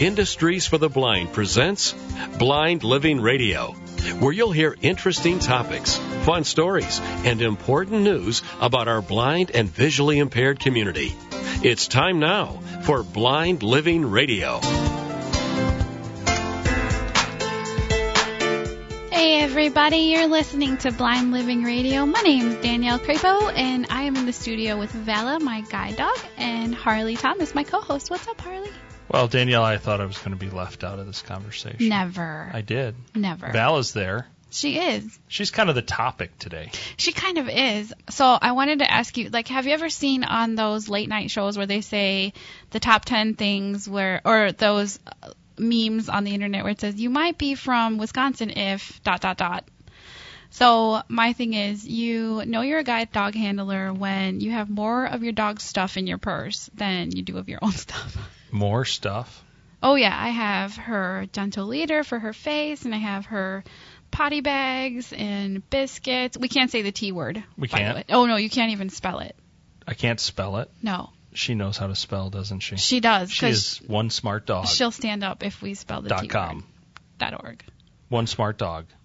Industries for the Blind presents Blind Living Radio, where you'll hear interesting topics, fun stories, and important news about our blind and visually impaired community. It's time now for Blind Living Radio. Hey everybody, you're listening to Blind Living Radio. My name's Danielle Crapo and I am in the studio with Vala, my guide dog, and Harley Thomas, my co-host. What's up, Harley? Well, Danielle, I thought I was going to be left out of this conversation. Never. I did. Never. Val is there. She is. She's kind of the topic today. She kind of is. So I wanted to ask you, like, have you ever seen on those late night shows where they say the top 10 things where, or those uh, memes on the internet where it says, you might be from Wisconsin if dot dot dot. So my thing is, you know you're a guide dog handler when you have more of your dog's stuff in your purse than you do of your own stuff. More stuff. Oh yeah, I have her Gentle Leader for her face, and I have her potty bags and biscuits. We can't say the T word. We can't? Oh no, you can't even spell it. I can't spell it. No, She knows how to spell, doesn't she? she does She is one smart dog. she'll stand up if we spell the T dot word. com. Dot org. One smart dog.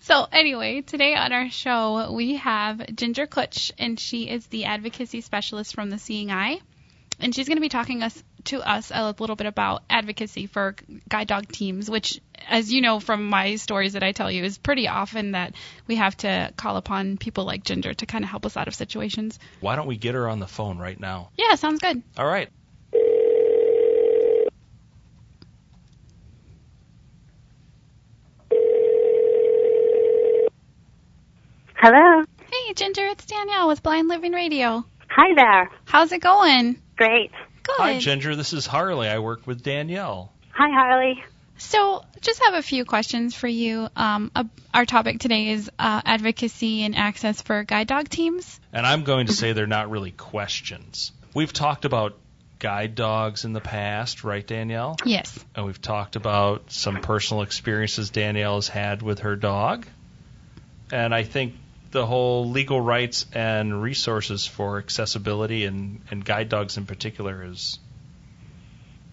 So anyway, today on our show we have Ginger Kutsch, and she is the advocacy specialist from the Seeing Eye, and she's going to be talking us to us a little bit about advocacy for guide dog teams, which, as you know from my stories that I tell you, is pretty often that we have to call upon people like Ginger to kind of help us out of situations. Why don't we get her on the phone right now? Yeah, sounds good. All right. Hello. Hey, Ginger, it's Danielle with Blind Living Radio. Hi there. How's it going? Great. Good. Hi, Ginger. This is Harley. I work with Danielle. Hi, Harley. So, just have a few questions for you. Um, uh, our topic today is uh, advocacy and access for guide dog teams. And I'm going to say they're not really questions. We've talked about guide dogs in the past, right, Danielle? Yes. And we've talked about some personal experiences Danielle has had with her dog. And I think the whole legal rights and resources for accessibility and, and guide dogs in particular is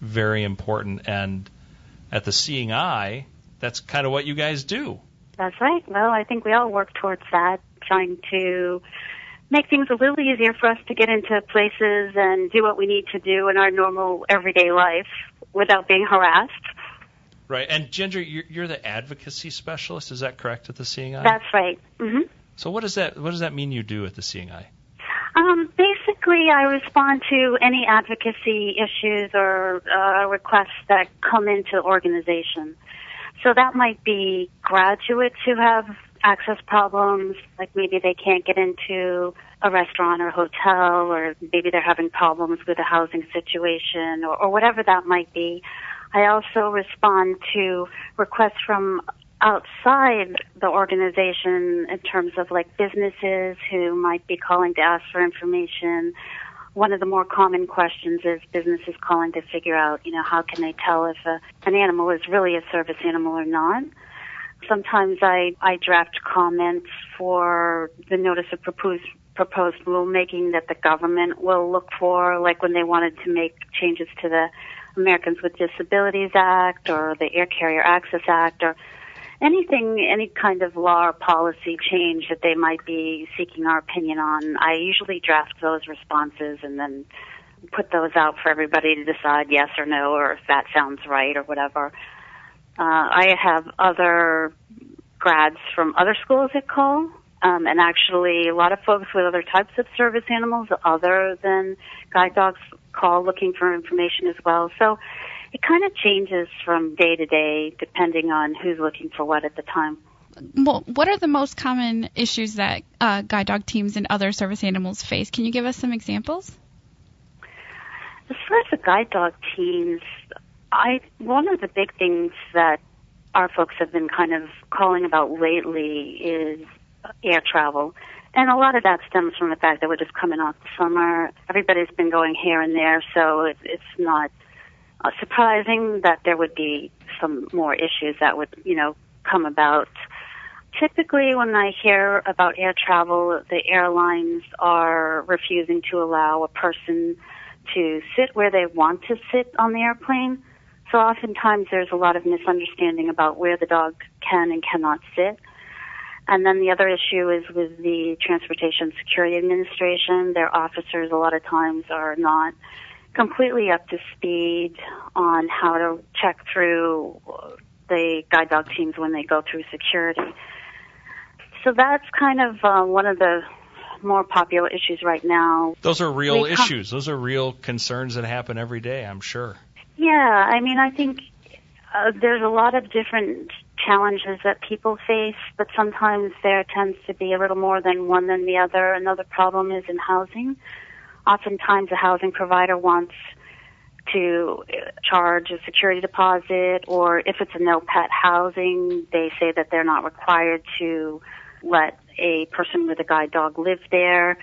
very important. And at the Seeing Eye, that's kind of what you guys do. That's right. Well, I think we all work towards that, trying to make things a little easier for us to get into places and do what we need to do in our normal everyday life without being harassed. Right. And Ginger, you're, you're the advocacy specialist. Is that correct at the Seeing Eye? That's right. hmm so what does that what does that mean you do at the Eye? Um, basically, I respond to any advocacy issues or uh, requests that come into the organization. So that might be graduates who have access problems, like maybe they can't get into a restaurant or hotel, or maybe they're having problems with a housing situation, or, or whatever that might be. I also respond to requests from outside the organization in terms of like businesses who might be calling to ask for information. One of the more common questions is businesses calling to figure out, you know, how can they tell if a, an animal is really a service animal or not. Sometimes I, I draft comments for the notice of proposed proposed rulemaking that the government will look for, like when they wanted to make changes to the Americans with Disabilities Act or the Air Carrier Access Act or anything, any kind of law or policy change that they might be seeking our opinion on. I usually draft those responses and then put those out for everybody to decide yes or no or if that sounds right or whatever. Uh, I have other grads from other schools that call, um, and actually a lot of folks with other types of service animals other than guide dogs call looking for information as well. So it kind of changes from day to day depending on who's looking for what at the time. Well, what are the most common issues that uh, guide dog teams and other service animals face? Can you give us some examples? As far as the guide dog teams, I one of the big things that our folks have been kind of calling about lately is air travel. And a lot of that stems from the fact that we're just coming off the summer. Everybody's been going here and there, so it, it's not uh, surprising that there would be some more issues that would, you know, come about. Typically, when I hear about air travel, the airlines are refusing to allow a person to sit where they want to sit on the airplane. So oftentimes there's a lot of misunderstanding about where the dog can and cannot sit. And then the other issue is with the Transportation Security Administration. Their officers a lot of times are not completely up to speed on how to check through the guide dog teams when they go through security. So that's kind of uh, one of the more popular issues right now. Those are real We issues. Those are real concerns that happen every day, I'm sure. Yeah, I mean, I think uh, there's a lot of different challenges that people face, but sometimes there tends to be a little more than one than the other. Another problem is in housing. Oftentimes, a housing provider wants to charge a security deposit, or if it's a no pet housing, they say that they're not required to let a person with a guide dog live there.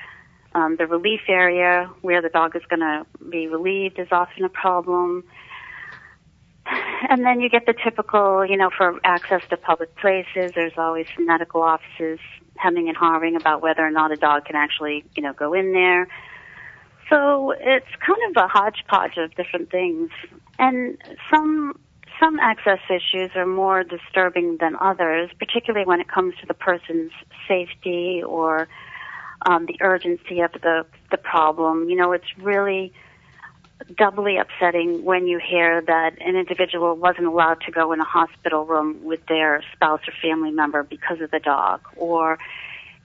Um, the relief area where the dog is going to be relieved is often a problem. And then you get the typical, you know, for access to public places, there's always medical offices hemming and hawing about whether or not a dog can actually, you know, go in there. So it's kind of a hodgepodge of different things. And some some access issues are more disturbing than others, particularly when it comes to the person's safety or um, the urgency of the the problem. You know, it's really doubly upsetting when you hear that an individual wasn't allowed to go in a hospital room with their spouse or family member because of the dog, or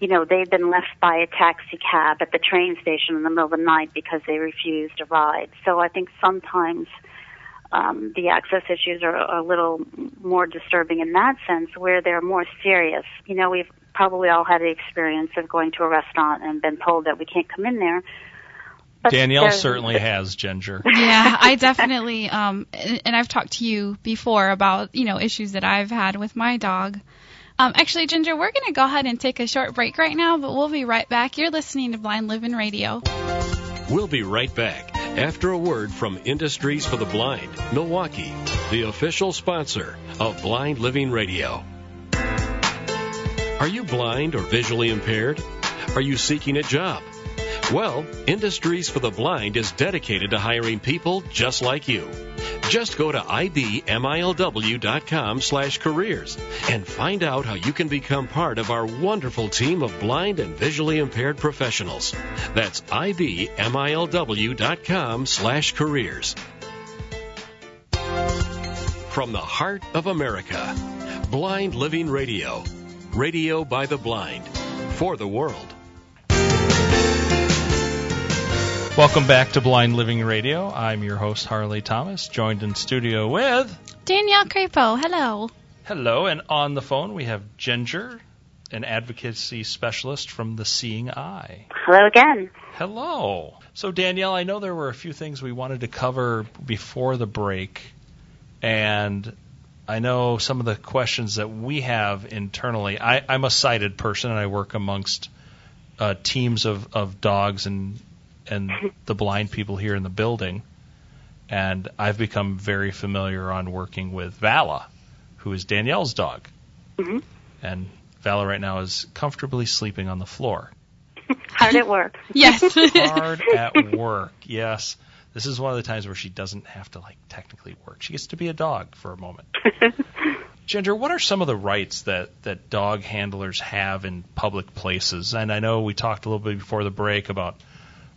you know they've been left by a taxi cab at the train station in the middle of the night because they refused a ride. So I think sometimes um, the access issues are a little more disturbing in that sense, where they're more serious. You know, we've probably all had the experience of going to a restaurant and been told that we can't come in there. But Danielle certainly has, Ginger. yeah, I definitely um and and I've talked to you before about, you know, issues that I've had with my dog. Um actually Ginger, we're going to go ahead and take a short break right now, but we'll be right back. You're listening to Blind Living Radio. We'll be right back after a word from Industries for the Blind, Milwaukee, the official sponsor of Blind Living Radio. Are you blind or visually impaired? Are you seeking a job? Well, Industries for the Blind is dedicated to hiring people just like you. Just go to ibmilw.com slash careers and find out how you can become part of our wonderful team of blind and visually impaired professionals. That's ibmilw.com slash careers. From the heart of America, Blind Living Radio. Radio by the blind. For the world. Welcome back to Blind Living Radio. I'm your host, Harley Thomas, joined in studio with. Danielle Crapo, hello. Hello, and on the phone we have Ginger, an advocacy specialist from the Seeing Eye. Hello again. Hello. So, Danielle, I know there were a few things we wanted to cover before the break, and I know some of the questions that we have internally. I, I'm a sighted person, and I work amongst uh, teams of, of dogs and and the blind people here in the building, and I've become very familiar on working with Vala, who is Danielle's dog, hmm and Vala right now is comfortably sleeping on the floor. Hard at work? Yes. hard at work. Yes. This is one of the times where she doesn't have to like technically work. She gets to be a dog for a moment. Ginger, what are some of the rights that that dog handlers have in public places? And I know we talked a little bit before the break about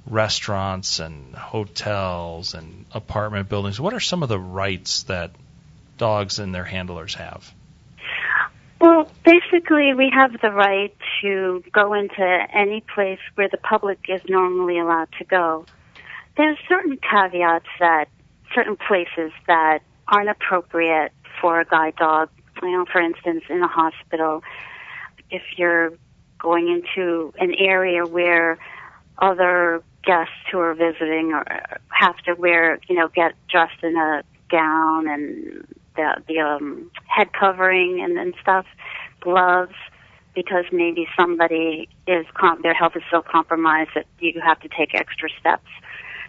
restaurants and hotels and apartment buildings. What are some of the rights that dogs and their handlers have? Well, basically, we have the right to go into any place where the public is normally allowed to go. There's certain caveats that certain places that aren't appropriate for a guide dog. You know, for instance, in a hospital, if you're going into an area where other guests who are visiting or have to wear, you know, get dressed in a gown and the the um, head covering and, and stuff, gloves, because maybe somebody is com- their health is so compromised that you have to take extra steps.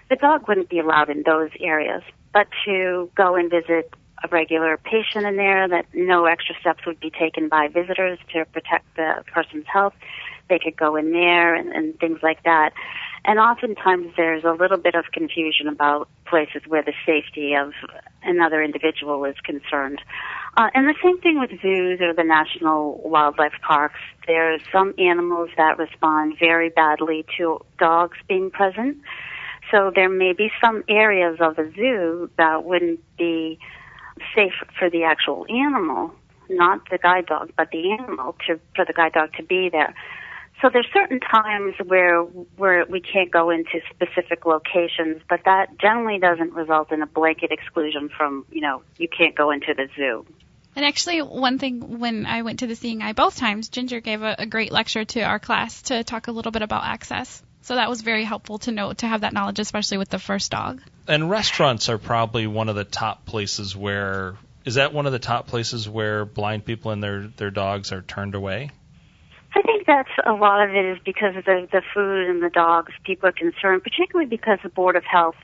The dog wouldn't be allowed in those areas, but to go and visit a regular patient in there, that no extra steps would be taken by visitors to protect the person's health. They could go in there and, and things like that. And oftentimes there's a little bit of confusion about places where the safety of another individual is concerned. Uh, and the same thing with zoos or the national wildlife parks. There's some animals that respond very badly to dogs being present. So there may be some areas of a zoo that wouldn't be safe for the actual animal, not the guide dog, but the animal to, for the guide dog to be there. So there's certain times where where we can't go into specific locations, but that generally doesn't result in a blanket exclusion from, you know, you can't go into the zoo. And actually, one thing when I went to the Seeing Eye both times, Ginger gave a, a great lecture to our class to talk a little bit about access. So that was very helpful to know to have that knowledge, especially with the first dog. And restaurants are probably one of the top places where is that one of the top places where blind people and their their dogs are turned away? I think that's a lot of it is because of the, the food and the dogs. People are concerned, particularly because the Board of Health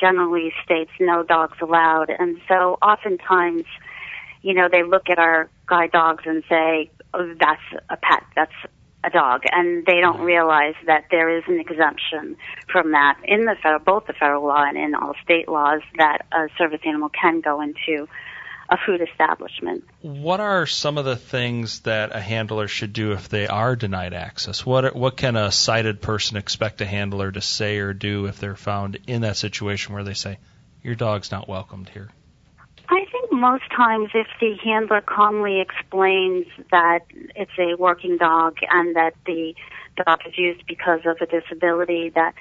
generally states no dogs allowed. And so oftentimes, you know, they look at our guide dogs and say, oh, that's a pet, that's a dog. And they don't realize that there is an exemption from that in the federal, both the federal law and in all state laws that a service animal can go into a food establishment. What are some of the things that a handler should do if they are denied access? What what can a sighted person expect a handler to say or do if they're found in that situation where they say your dog's not welcomed here? I think most times if the handler calmly explains that it's a working dog and that the dog is used because of a disability that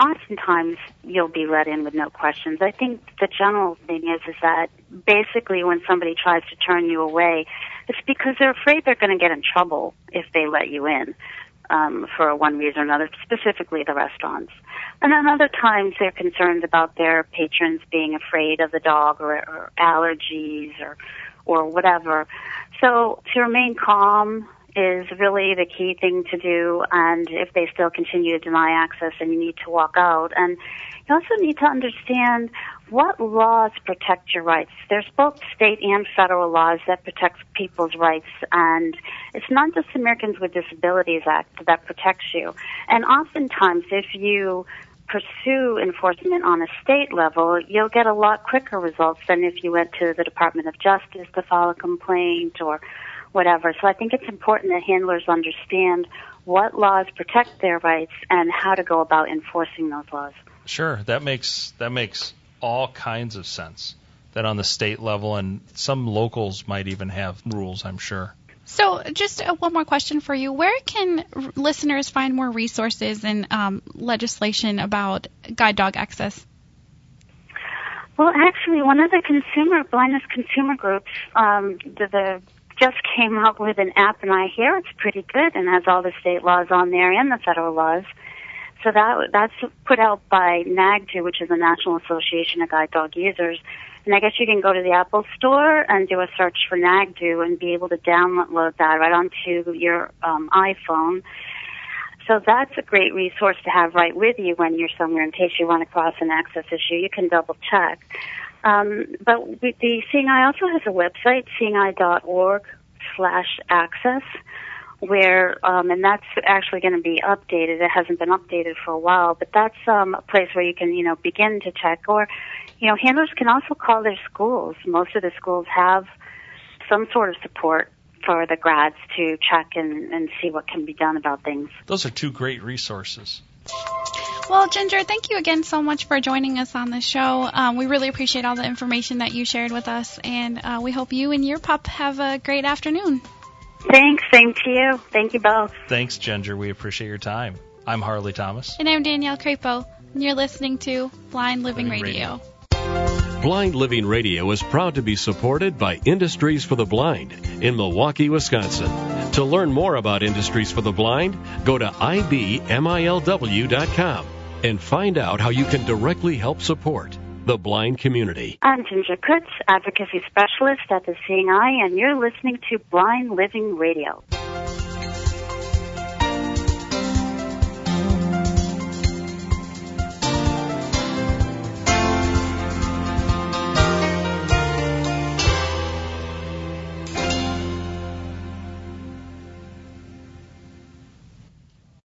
oftentimes you'll be let in with no questions. I think the general thing is is that basically when somebody tries to turn you away, it's because they're afraid they're going to get in trouble if they let you in um, for one reason or another, specifically the restaurants. And then other times they're concerned about their patrons being afraid of the dog or, or allergies or or whatever. So to remain calm is really the key thing to do. And if they still continue to deny access, then you need to walk out. And you also need to understand what laws protect your rights. There's both state and federal laws that protect people's rights, and it's not just Americans with Disabilities Act that protects you. And oftentimes, if you pursue enforcement on a state level, you'll get a lot quicker results than if you went to the Department of Justice to file a complaint or whatever. So I think it's important that handlers understand what laws protect their rights and how to go about enforcing those laws. Sure, that makes that makes all kinds of sense. That on the state level and some locals might even have rules, I'm sure. So, just uh, one more question for you. Where can r- listeners find more resources and um, legislation about guide dog access? Well, actually, one of the consumer blindness consumer groups, um, the, the just came up with an app, and I hear it's pretty good and has all the state laws on there and the federal laws. So that that's put out by NAGDU, which is the National Association of Guide Dog Users. And I guess you can go to the Apple Store and do a search for NAGDU and be able to download that right onto your um, iPhone. So that's a great resource to have right with you when you're somewhere in case you run across an access issue. You can double check. Um, but the Seeing Eye also has a website, seeingeye.org slash access, where, um, and that's actually going to be updated. It hasn't been updated for a while, but that's um, a place where you can, you know, begin to check. Or, you know, handlers can also call their schools. Most of the schools have some sort of support for the grads to check and, and see what can be done about things. Those are two great resources. Well, Ginger, thank you again so much for joining us on the show. Um, we really appreciate all the information that you shared with us, and uh, we hope you and your pup have a great afternoon. Thanks. Same to you. Thank you both. Thanks, Ginger. We appreciate your time. I'm Harley Thomas. And I'm Danielle Crapo, and you're listening to Blind Living, Living Radio. Radio. Blind Living Radio is proud to be supported by Industries for the Blind in Milwaukee, Wisconsin. To learn more about Industries for the Blind, go to ibmilw.com and find out how you can directly help support the blind community. I'm Ginger Kutsch, Advocacy Specialist at the Seeing Eye, and you're listening to Blind Living Radio.